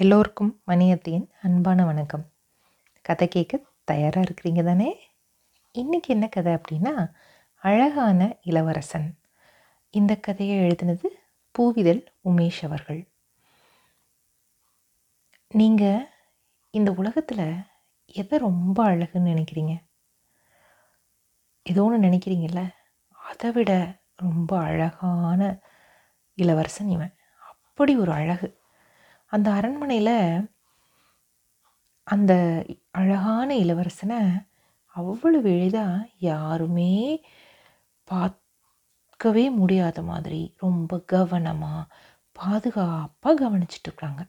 எல்லோருக்கும் மணியத்தியின் அன்பான வணக்கம். கதை கேட்க தயாராக இருக்கிறீங்க தானே? இன்றைக்கி என்ன கதை அப்படின்னா அழகான இளவரசன். இந்த கதையை எழுதினது பூவிதழ் உமேஷ் அவர்கள். நீங்கள் இந்த உலகத்தில் எதை ரொம்ப அழகுன்னு நினைக்கிறீங்க? ஏதோ ஒன்று நினைக்கிறீங்கல்ல? அதை விட ரொம்ப அழகான இளவரசன் இவன். அப்படி ஒரு அழகு. அந்த அரண்மனையில் அந்த அழகான இளவரசனை அவ்வளவு எளிதாக யாருமே பார்க்கவே முடியாத மாதிரி ரொம்ப கவனமாக பாதுகாப்பாக கவனிச்சிட்டு இருக்காங்க.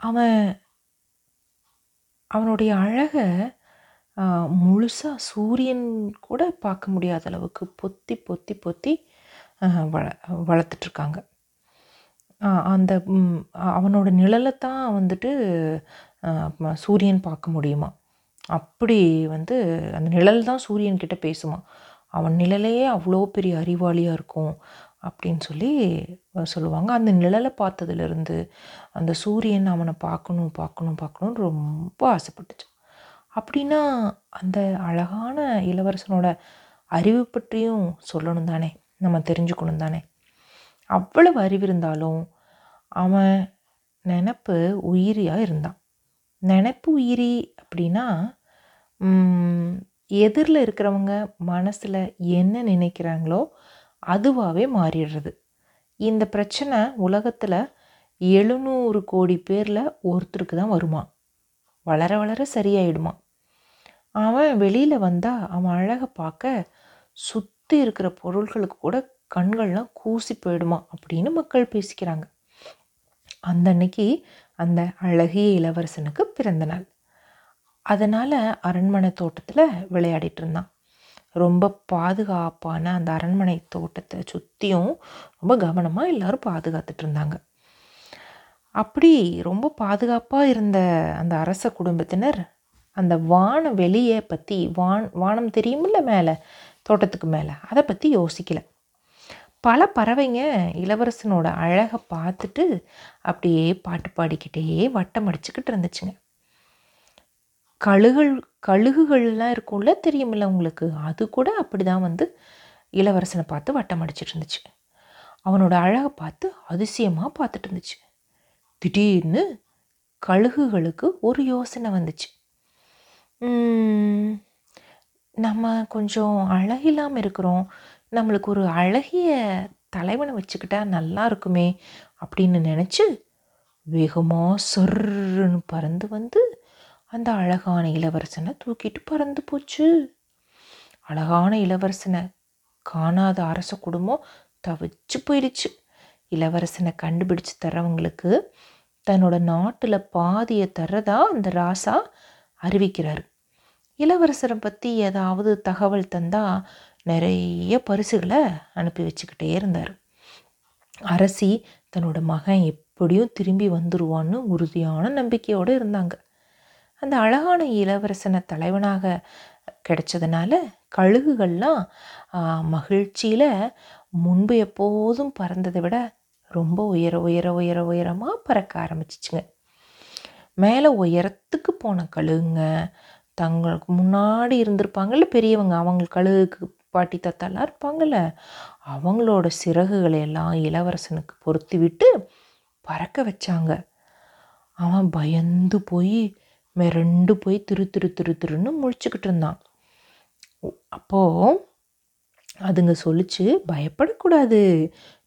அவன் அவனுடைய அழகை முழுசாக சூரியன் கூட பார்க்க முடியாத அளவுக்கு பொத்தி பொத்தி பொத்தி வள வளர்த்துட்ருக்காங்க அந்த அவனோட நிழலை தான் வந்துட்டு சூரியன் பார்க்க முடியுமா? அப்படி வந்து அந்த நிழல் தான் சூரியன் கிட்ட பேசுமா? அவன் நிழலையே அவ்வளோ பெரிய அறிவாளியாக இருக்கும் அப்படின்னு சொல்லி சொல்லுவாங்க. அந்த நிழலை பார்த்ததுலேருந்து அந்த சூரியன் அவனை பார்க்கணும் பார்க்கணும் பார்க்கணும்னு ரொம்ப ஆசைப்பட்டுச்சு. அப்படின்னா அந்த அழகான இளவரசனோட அறிவு பற்றியும் சொல்லணும் தானே? நம்ம தெரிஞ்சுக்கணும் தானே? அவ்வளவு அறிவு இருந்தாலும் அவன் நினப்பு உயிரியாக இருந்தான். நினப்பு உயிரி அப்படின்னா எதிரில் இருக்கிறவங்க மனசில் என்ன நினைக்கிறாங்களோ அதுவாகவே மாறிடுறது. இந்த பிரச்சனை உலகத்தில் எழுநூறு கோடி பேரில் ஒருத்தருக்கு தான் வருமா? வளர வளர சரியாயிடுமா? அவன் வெளியில் வந்தால் அவன் அழகை பார்க்க சுற்றி இருக்கிற பொருள்களுக்கு கூட கண்கள்லாம் கூசி போயிடுமா அப்படின்னு மக்கள் பேசிக்கிறாங்க. அந்த அன்னைக்கு அந்த அழகிய இளவரசனுக்கு பிறந்த நாள். அதனால் அரண்மனை தோட்டத்தில் விளையாடிட்டு இருந்தான். ரொம்ப பாதுகாப்பான அந்த அரண்மனை தோட்டத்தை சுற்றியும் ரொம்ப கவனமாக எல்லோரும் பாதுகாத்துட்டு இருந்தாங்க. அப்படி ரொம்ப பாதுகாப்பாக இருந்த அந்த அரச குடும்பத்தினர் அந்த வான வெளியை பற்றி வான் வானம் தெரியுமில்ல மேலே தோட்டத்துக்கு மேலே அதை பற்றி யோசிக்கலை. பல பறவைங்க இளவரசனோட அழகை பார்த்துட்டு அப்படியே பாட்டு பாடிக்கிட்டே வட்டம் அடிச்சுக்கிட்டு இருந்துச்சுங்க. கழுகுகள் கழுகுகள்லாம் இருக்கும்ல தெரியுமில்ல உங்களுக்கு? அது கூட அப்படி தான் வந்து இளவரசனை பார்த்து வட்டம் அடிச்சிட்டு இருந்துச்சு. அவனோட அழகை பார்த்து அதிசயமாக பார்த்துட்டு இருந்துச்சு. திடீர்னு கழுகுகளுக்கு ஒரு யோசனை வந்துச்சு. நம்ம கொஞ்சம் அழகில்லாமல் இருக்கிறோம். நம்மளுக்கு ஒரு அழகிய தலைவனை வச்சுக்கிட்டா நல்லா இருக்குமே அப்படின்னு நினச்சி வேகமாக சொர்ன்னு பறந்து வந்து அந்த அழகான இளவரசனை தூக்கிட்டு பறந்து போச்சு. அழகான இளவரசனை காணாத அரச குடும்பம் தவிச்சு போயிடுச்சு. இளவரசனை கண்டுபிடிச்சு தர்றவங்களுக்கு தன்னோட நாட்டில் பாதியை தர்றதா அந்த ராசா அறிவிக்கிறாரு. இளவரசரை பற்றி ஏதாவது தகவல் தந்தால் நிறைய பரிசுகளை அனுப்பி வச்சுக்கிட்டே இருந்தார். அரசி தன்னோட மகன் எப்படியும் திரும்பி வந்துடுவான்னு உறுதியான நம்பிக்கையோடு இருந்தாங்க. அந்த அழகான இளவரசனை தலைவனாக கிடைச்சதுனால கழுகுகள்லாம் மகிழ்ச்சியில் முன்பு எப்போதும் பறந்ததை விட ரொம்ப உயர உயர உயர உயரமாக பறக்க ஆரம்பிச்சிச்சுங்க. மேலே உயரத்துக்கு போன கழுகுங்க தங்களுக்கு முன்னாடி இருந்திருப்பாங்கல்ல பெரியவங்க அவங்க கழுகுக்கு பாட்டி தாத்தாலாம் இருப்பாங்கல்ல. அவங்களோட சிறகுகளை எல்லாம் இளவரசனுக்கு பொருத்தி விட்டு பறக்க வச்சாங்க. அவன் பயந்து போய் மிரண்டு போய் திரு திரு திரு திருன்னு முழிச்சுக்கிட்டு இருந்தான். அப்போது அதுங்க சொல்லிச்சு பயப்படக்கூடாது.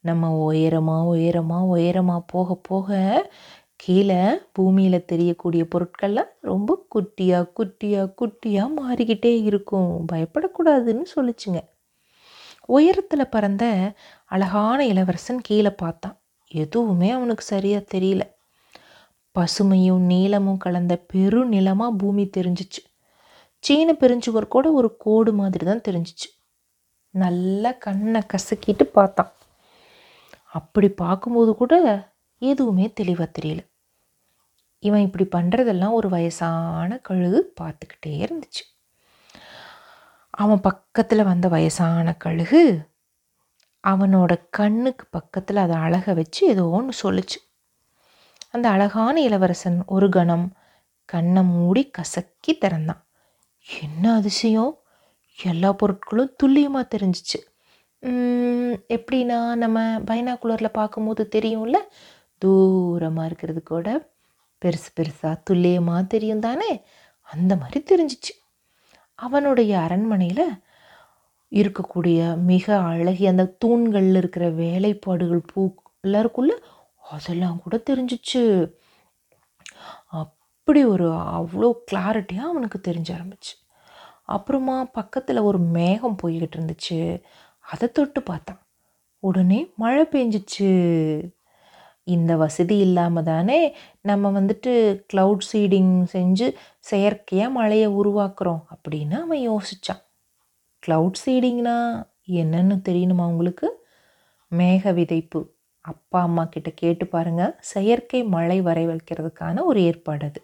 நம்ம உயரமாக உயரமாக உயரமாக போக போக கீழே பூமியில் தெரியக்கூடிய பொருட்கள்லாம் ரொம்ப குட்டியாக குட்டியாக குட்டியாக மாறிக்கிட்டே இருக்கும். பயப்படக்கூடாதுன்னு சொல்லிச்சுங்க. உயரத்தில் பறந்த அழகான இளவரசன் கீழே பார்த்தான். எதுவுமே அவனுக்கு சரியாக தெரியல. பசுமையும் நீளமும் கலந்த பெருநிலமாக பூமி தெரிஞ்சிச்சு. சீன பெருஞ்சுவர் கூட ஒரு கோடு மாதிரி தான் தெரிஞ்சிச்சு. நல்லா கண்ணை கசக்கிட்டு பார்த்தான். அப்படி பார்க்கும்போது கூட எதுவுமே தெளிவாக தெரியல. இவன் இப்படி பண்ணுறதெல்லாம் ஒரு வயசான கழுகு பார்த்துக்கிட்டே இருந்துச்சு. அவன் பக்கத்தில் வந்த வயசான கழுகு அவனோட கண்ணுக்கு பக்கத்தில் அதை அழக வச்சு ஏதோ ஒன்று சொல்லுச்சு. அந்த அழகான இளவரசன் ஒரு கணம் கண்ணை மூடி கசக்கி திறந்தான். என்ன அதிசயம்? எல்லா பொருட்களும் துல்லியமாக தெரிஞ்சிச்சு. எப்படின்னா நம்ம பைனாக்குலரில் பார்க்கும்போது தெரியும்ல? தூரமாக இருக்கிறது கூட. பெருசு பெருசாக துல்லியமாக தெரியும் தானே? அந்த மாதிரி தெரிஞ்சிச்சு. அவனுடைய அரண்மனையில் இருக்கக்கூடிய மிக அழகிய அந்த தூண்களில் இருக்கிற வேலைப்பாடுகள் பூ எல்லாருக்குள்ள அதெல்லாம் கூட தெரிஞ்சிச்சு. அப்படி ஒரு அவ்வளோ கிளாரிட்டியாக அவனுக்கு தெரிஞ்ச ஆரம்பிச்சு. அப்புறமா பக்கத்தில் ஒரு மேகம் போய்கிட்டு இருந்துச்சு. அதை தொட்டு பார்த்தான். உடனே மழை பெஞ்சிச்சு. இந்த வசதி இல்லாமல் தானே நம்ம வந்துட்டு க்ளவுட் சீடிங் செஞ்சு செயற்கையாக மழையை உருவாக்குறோம் அப்படின்னு அவன் யோசித்தான் க்ளவுட் சீடிங்னா என்னன்னு தெரியணுமா உங்களுக்கு? மேக விதைப்பு. அப்பா அம்மா கிட்ட கேட்டு பாருங்க. செயற்கை மழை வரை வைக்கிறதுக்கான ஒரு ஏற்பாடு அது.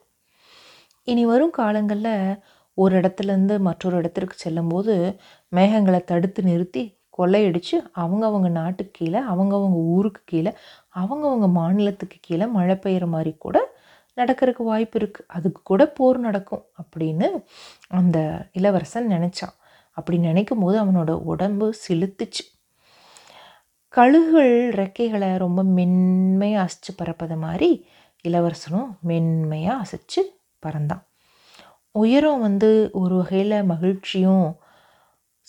இனி வரும் காலங்களில் ஒரு இடத்துலேருந்து மற்றொரு இடத்திற்கு செல்லும்போது மேகங்களை தடுத்து நிறுத்தி கொள்ளையடித்து அவங்கவங்க நாட்டுக்கு கீழே அவங்கவங்க ஊருக்கு கீழே அவங்கவுங்க மாநிலத்துக்கு கீழே மழை பெய்கிற மாதிரி கூட நடக்கிறதுக்கு வாய்ப்பு இருக்குது அதுக்கு கூட போர் நடக்கும் அப்படின்னு அந்த இளவரசன் நினச்சான். அப்படி நினைக்கும் போது அவனோட உடம்பு செலுத்துச்சு கழுகுகள் ரெக்கைகளை ரொம்ப மென்மையாக அசைச்சு பறப்பது மாதிரி இளவரசனும் மென்மையாக அசைச்சு பறந்தான். உயரம் வந்து ஒரு வகையில் மகிழ்ச்சியும்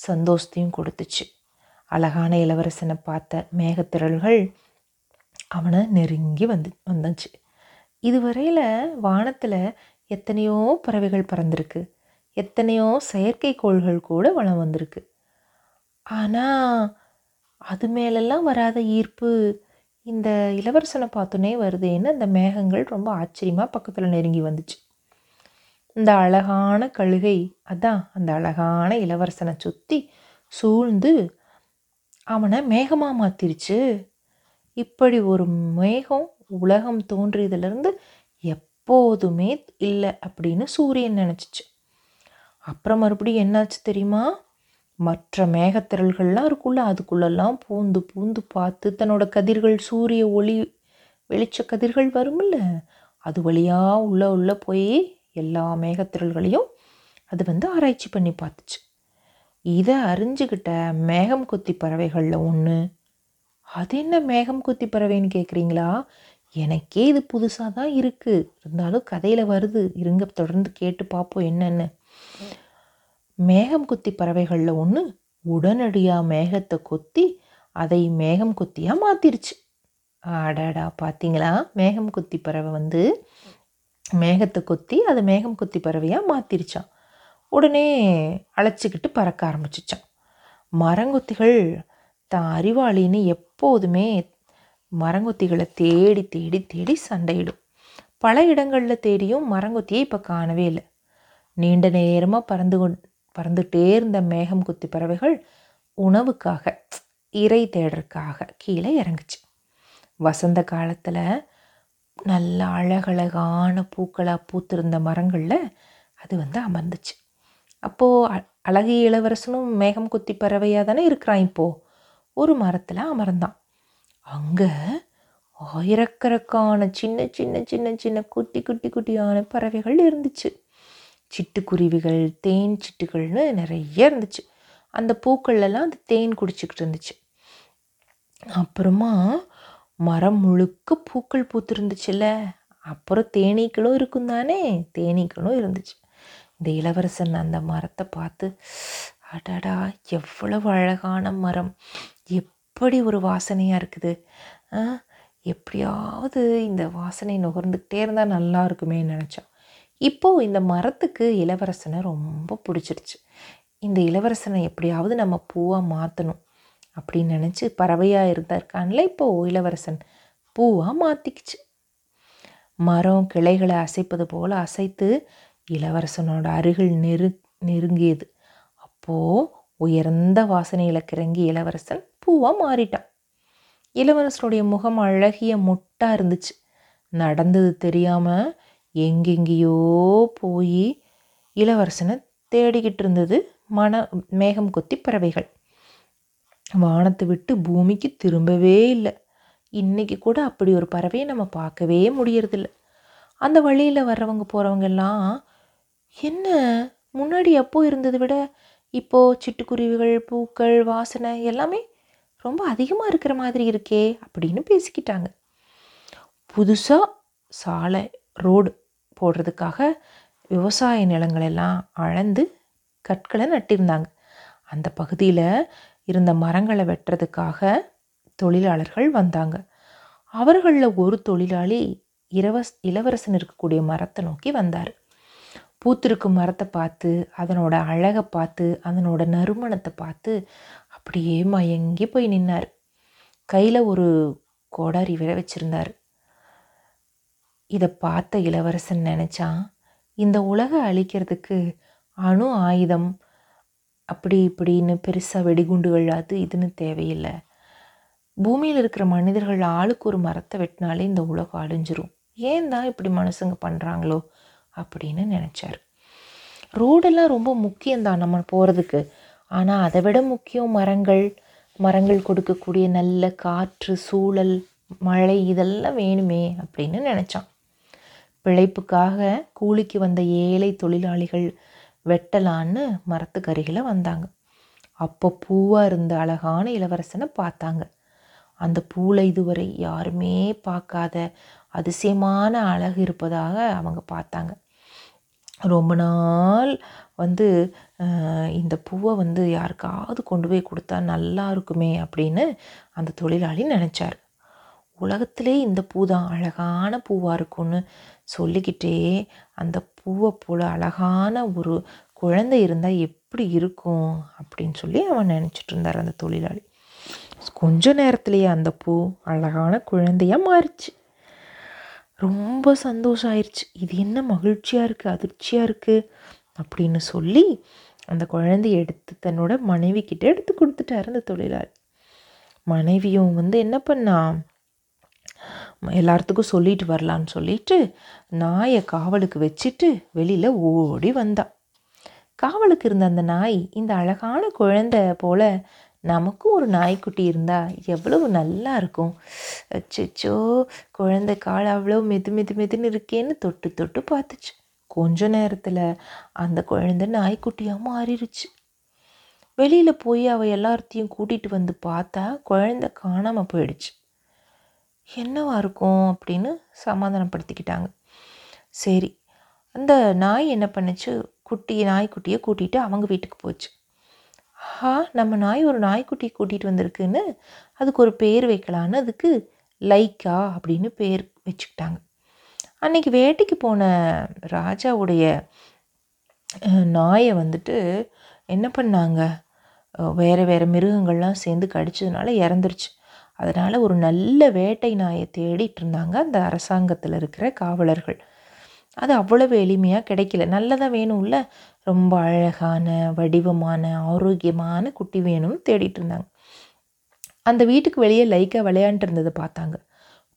சந்தோஷத்தையும் கொடுத்துச்சு. அழகான இளவரசனை பார்த்த மேகத்திரள்கள் அவனை நெருங்கி வந்து வந்துச்சு. இதுவரையில் வானத்தில் எத்தனையோ பறவைகள் பறந்திருக்கு. எத்தனையோ செயற்கைக்கோள்கள் கூட வளம் வந்திருக்கு. ஆனால் அது மேலெல்லாம் வராத ஈர்ப்பு இந்த இளவரசனை பார்த்தோன்னே வருதேன்னு அந்த மேகங்கள் ரொம்ப ஆச்சரியமாக பக்கத்தில் நெருங்கி வந்துச்சு. இந்த அழகான கழுகை அதான் அந்த அழகான இளவரசனை சுற்றி சூழ்ந்து அவனை மேகமாக மாற்றிருச்சு இப்படி ஒரு மேகம் உலகம் தோன்றியதுலேருந்து எப்போதுமே இல்லை அப்படின்னு சூரியன் நினச்சிச்சு. அப்புறம் மறுபடியும் என்னாச்சு தெரியுமா? மற்ற மேகத்திரள்கள்லாம் இருக்குல்ல அதுக்குள்ளெல்லாம் பூந்து பூந்து பார்த்து தன்னோட கதிர்கள் சூரிய ஒளி வெளிச்ச கதிர்கள் வரும்ல அது வழியாக உள்ளே உள்ளே போய் எல்லா மேகத்திரள்களையும் அது வந்து ஆராய்ச்சி பண்ணி பார்த்துச்சு. இதை அறிஞ்சுக்கிட்ட மேகம் கொத்தி பறவைகளில் ஒன்று அது என்ன மேகம் கொத்தி பறவைன்னு கேட்குறீங்களா எனக்கே இது புதுசாக தான் இருக்குது இருந்தாலும் கதையில் வருது. இருங்க தொடர்ந்து கேட்டு பார்ப்போம் என்னென்னு. மேகம் கொத்தி பறவைகளில் ஒன்று உடனடியாக மேகத்தை கொத்தி அதை மேகம் கொத்தியாக மாற்றிருச்சு அடாடா பார்த்தீங்களா மேகம் கொத்தி பறவை வந்து மேகத்தை கொத்தி அதை மேகம் கொத்தி பறவையாக மாற்றிருச்சான் உடனே அழைச்சிக்கிட்டு பறக்க ஆரம்பிச்சிச்சான் மரங்கொத்திகள் தான் அறிவாளின்னு எப்போதுமே மரங்கொத்திகளை தேடி தேடி தேடி சண்டையிடும். பல இடங்களில் தேடியும் மரங்கொத்தியை இப்போ காணவே இல்லை. நீண்ட நேரமாக பறந்து கொண் பறந்துட்டே இருந்த மேகம் குத்தி பறவைகள் உணவுக்காக இறை தேடுறதுக்காக கீழே இறங்குச்சு. வசந்த காலத்தில் நல்ல அழகழகான பூக்களாக பூத்திருந்த மரங்களில் அது வந்து அமர்ந்துச்சு. அப்போது அ- அழகிய இளவரசனும் மேகம் குத்தி பறவையாக தானே இருக்கிறான் இப்போது ஒரு மரத்தில் அமர்ந்தான். அங்கே ஆயிரக்கணக்கான சின்ன சின்ன சின்ன சின்ன குட்டி குட்டி குட்டியான பறவைகள் இருந்துச்சு. சிட்டுக்குருவிகள் தேன் சிட்டுகள்னு நிறைய இருந்துச்சு. அந்த பூக்கள்லாம் அந்த தேன் குடிச்சிக்கிட்டு இருந்துச்சு. அப்புறமா மரம் முழுக்க பூக்கள் பூத்துருந்துச்சுல்ல. அப்புறம் தேனீக்களும் இருக்கும் தானே தேனீக்களும் இருந்துச்சு. இந்த இளவரசன் அந்த மரத்தை பார்த்து அடடா எவ்வளவு அழகான மரம். எப்படி ஒரு வாசனையாக இருக்குது. ஆ, எப்படியாவது இந்த வாசனை நுகர்ந்துக்கிட்டே இருந்தால் நல்லா இருக்குமே நினச்சோம் இப்போது இந்த மரத்துக்கு இளவரசனை ரொம்ப பிடிச்சிருச்சு. இந்த இளவரசனை எப்படியாவது நம்ம பூவாக மாற்றணும் அப்படின்னு நினச்சி பறவையாக இருந்திருக்கான்ல இப்போது இளவரசன். பூவாக மாற்றிக்கிச்சு மரம் கிளைகளை அசைப்பது போல் அசைத்து இளவரசனோட அருகில் நெரு நெருங்கியது. அப்போது உயர்ந்த வாசனையில் கிறங்கி இளவரசன் பூவாக மாறிட்டான். இளவரசனுடைய முகம் அழகிய மொட்டாக இருந்துச்சு. நடந்தது தெரியாமல் எங்கெங்கேயோ போய் இளவரசனை தேடிக்கிட்டு இருந்தது மன மேகம் கொத்தி பறவைகள். வானத்தை விட்டு பூமிக்கு திரும்பவே இல்லை. இன்றைக்கி கூட அப்படி ஒரு பறவையை நம்ம பார்க்கவே முடியறதில்ல. அந்த வழியில் வர்றவங்க போகிறவங்க எல்லாம் என்ன? முன்னாடி எப்போ இருந்ததை விட இப்போது சிட்டுக்குருவிகள் பூக்கள் வாசனை எல்லாமே ரொம்ப அதிகமாக இருக்கிற மாதிரி இருக்கே அப்படின்னு பேசிக்கிட்டாங்க. புதுசாக சாலை ரோடு போடுறதுக்காக விவசாய நிலங்களெல்லாம் அளந்து கற்களை நட்டிருந்தாங்க. அந்த பகுதியில் இருந்த மரங்களை வெட்டுறதுக்காக தொழிலாளர்கள் வந்தாங்க. அவர்களில் ஒரு தொழிலாளி இரவஸ் இளவரசன் இருக்கக்கூடிய மரத்தை நோக்கி வந்தார். பூத்திருக்கும் மரத்தை பார்த்து அதனோட அழகை பார்த்து அதனோட நறுமணத்தை பார்த்து அப்படியே மயங்கி போய் நின்னார். கையில் ஒரு கோடாரி விழ வச்சிருந்தார். இதை பார்த்த இளவரசன் நினச்சான் இந்த உலகை அழிக்கிறதுக்கு அணு ஆயுதம் அப்படி இப்படின்னு பெருசாக வெடிகுண்டுகள் அது இதுன்னு தேவையில்லை. பூமியில் இருக்கிற மனிதர்கள் ஆளுக்கு ஒரு மரத்தை வெட்டினாலே இந்த உலகம் அழிஞ்சிரும். ஏன் தான் இப்படி மனுஷங்க பண்ணுறாங்களோ அப்படின்னு நினச்சார். ரோடெல்லாம் ரொம்ப முக்கியம்தான் நம்ம போகிறதுக்கு ஆனால் அதை விட முக்கியம் மரங்கள் மரங்கள் கொடுக்கக்கூடிய நல்ல காற்று சூழல் மழை இதெல்லாம் வேணுமே அப்படின்னு நினச்சான். பிழைப்புக்காக கூலிக்கு வந்த ஏழை தொழிலாளிகள் வெட்டலான்னு மரத்துக்கருகில் வந்தாங்க. அப்போ பூவாக இருந்த அழகான இளவரசனை பார்த்தாங்க. அந்த பூவில் இதுவரை யாருமே பார்க்காத அதிசயமான அழகு இருப்பதாக அவங்க பார்த்தாங்க. ரொம்ப நாள் வந்து இந்த பூவை வந்து யாருக்காவது கொண்டு போய் கொடுத்தா நல்லா இருக்குமே அப்படின்னு அந்த தொழிலாளி நினச்சார். உலகத்திலே இந்த பூ தான் அழகான பூவாக இருக்கும்னு சொல்லிக்கிட்டே அந்த பூவை போல் அழகான ஒரு குழந்தை இருந்தால் எப்படி இருக்கும் அப்படின்னு சொல்லி அவன் நினச்சிட்டு இருந்தார் அந்த தொழிலாளி. கொஞ்ச நேரத்துலேயே அந்த பூ அழகான குழந்தையாக மாறிச்சு. ரொம்ப சந்தோஷம் ஆயிடுச்சு இது என்ன மகிழ்ச்சியாக இருக்குது அதிர்ச்சியாக இருக்குது அப்படின்னு சொல்லி அந்த குழந்தைய எடுத்து தன்னோட மனைவி கிட்டே எடுத்து கொடுத்துட்டாரு அந்த தொழிலாளி. மனைவியும் வந்து என்ன பண்ணா எல்லாத்துக்கும் சொல்லிட்டு வரலான்னு சொல்லிட்டு நாயை காவலுக்கு வச்சுட்டு வெளியில் ஓடி வந்தா. காவலுக்கு இருந்த அந்த நாய் இந்த அழகான குழந்தை போல் நமக்கும் ஒரு நாய்க்குட்டி இருந்தால் எவ்வளவு நல்லா இருக்கும். அச்சோ குழந்தை கால் அவ்வளோ மெது மெது மெதுன்னு இருக்கேன்னு தொட்டு தொட்டு பார்த்துச்சு. கொஞ்ச நேரத்தில் அந்த குழந்தை நாய்க்குட்டியாக மாறிடுச்சு. வெளியில் போய் அவள் எல்லாத்தையும் கூட்டிகிட்டு வந்து பார்த்தா குழந்தை காணாமல் போயிடுச்சு. என்னவா இருக்கும் அப்படின்னு சமாதானப்படுத்திக்கிட்டாங்க. சரி அந்த நாய் என்ன பண்ணுச்சு? குட்டி நாய்க்குட்டியை கூட்டிகிட்டு அவங்க வீட்டுக்கு போச்சு. ஹா நம்ம நாய் ஒரு நாய்க்குட்டியை கூட்டிகிட்டு வந்திருக்குன்னு அதுக்கு ஒரு பேர் வைக்கலான்னு அதுக்கு லைக்கா அப்படின்னு பேர் வச்சுக்கிட்டாங்க. அன்னைக்கு வேட்டைக்கு போன ராஜாவுடைய நாயை வந்துட்டு என்ன பண்ணாங்க? வேறு வேறு மிருகங்கள்லாம் சேர்ந்து கடிச்சதுனால இறந்துருச்சு. அதனால் ஒரு நல்ல வேட்டை நாயை தேடிட்டு இருந்தாங்க அந்த அரசாங்கத்தில் இருக்கிற காவலர்கள். அது அவ்வளவு எளிமையாக கிடைக்கல. நல்லதாக வேணும்ல? ரொம்ப அழகான வடிவமான ஆரோக்கியமான குட்டி வேணும்னு தேடிட்டு இருந்தாங்க. அந்த வீட்டுக்கு வெளியே லைக்காக விளையாண்டு இருந்ததை பார்த்தாங்க.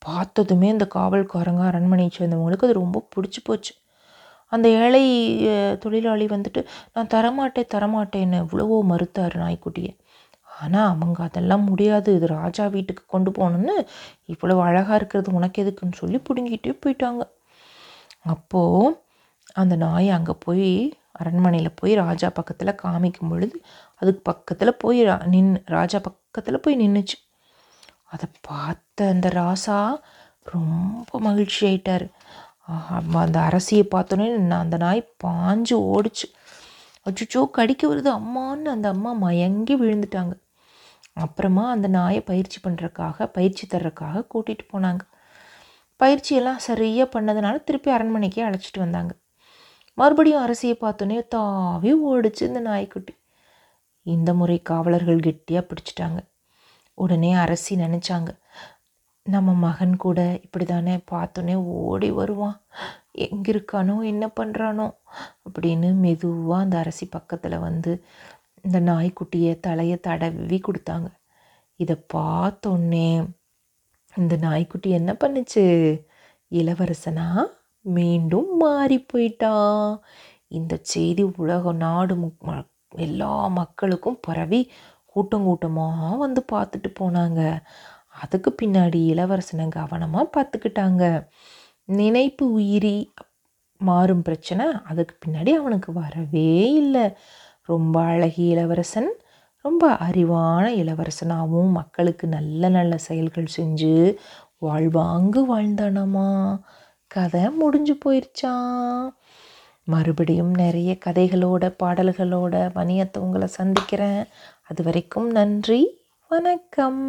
பார்த்ததுமே அந்த காவல்காரங்க அரண்மனை சேர்ந்தவங்களுக்கு அது ரொம்ப பிடிச்சி போச்சு. அந்த ஏழை தொழிலாளி வந்துட்டு நான் தரமாட்டேன் தரமாட்டேன்னு எவ்வளவோ மறுத்தார் நாய்க்குட்டியை. ஆனால் அவங்க அதெல்லாம் முடியாது. இது ராஜா வீட்டுக்கு கொண்டு போகணுன்னு இவ்வளோ அழகாக இருக்கிறது உனக்கு எதுக்குன்னு சொல்லி பிடுங்கிட்டே போயிட்டாங்க. அப்போது அந்த நாய் அங்கே போய் அரண்மனையில் போய் ராஜா பக்கத்தில் காமிக்கும் பொழுது அதுக்கு பக்கத்தில் போய் நின் ராஜா பக்கத்தில் போய் நின்றுச்சு அதை பார்த்த அந்த ராசா ரொம்ப மகிழ்ச்சி ஆயிட்டார். அந்த அரசியை பார்த்தோன்னே அந்த நாய் பாஞ்சு ஓடிச்சு. அச்சுச்சோ கடிக்க வருது. அம்மான்னு அந்த அம்மா மயங்கி விழுந்துட்டாங்க. அப்புறமா அந்த நாயை பயிற்சி பண்ணுறக்காக பயிற்சி தர்றதுக்காக கூட்டிகிட்டு போனாங்க. பயிற்சியெல்லாம் சரியாக பண்ணதுனால திருப்பி அரண்மனைக்கே அழைச்சிட்டு வந்தாங்க. மறுபடியும் அரசியை பார்த்தோன்னே தாவி ஓடிச்சு இந்த நாய்க்குட்டி. இந்த முறை காவலர்கள் கெட்டியாக பிடிச்சிட்டாங்க. உடனே அரசி நினச்சாங்க. நம்ம மகன் கூட இப்படி தானே பார்த்தோன்னே ஓடி வருவான். எங்கே இருக்கானோ என்ன பண்ணுறானோ அப்படின்னு மெதுவாக அந்த அரசி பக்கத்தில் வந்து இந்த நாய்க்குட்டியை தலையை தடவி கொடுத்தாங்க. இதை பார்த்தோன்னே இந்த நாய்க்குட்டி என்ன பண்ணுச்சு? இளவரசனா? மீண்டும் மாறி போயிட்டான் இந்த செய்தி உலக நாடு எல்லா மக்களுக்கும் பரவி கூட்டம் கூட்டமாக வந்து பார்த்துட்டு போனாங்க. அதுக்கு பின்னாடி இளவரசனை கவனமாக பார்த்துக்கிட்டாங்க. நினைப்பு உயிரி மாறும் பிரச்சனை அதுக்கு பின்னாடி அவனுக்கு வரவே இல்லை. ரொம்ப அழகிய இளவரசன் ரொம்ப அறிவான இளவரசனாகவும் மக்களுக்கு நல்ல நல்ல செயல்கள் செஞ்சு வாழ்வாங்கு வாழ்ந்தானாமா. கதை முடிஞ்சு போயிருச்சான் மறுபடியும் நிறைய கதைகளோட பாடல்களோட மணியத்தை உங்களை சந்திக்கிறேன். அது வரைக்கும் நன்றி. வணக்கம்.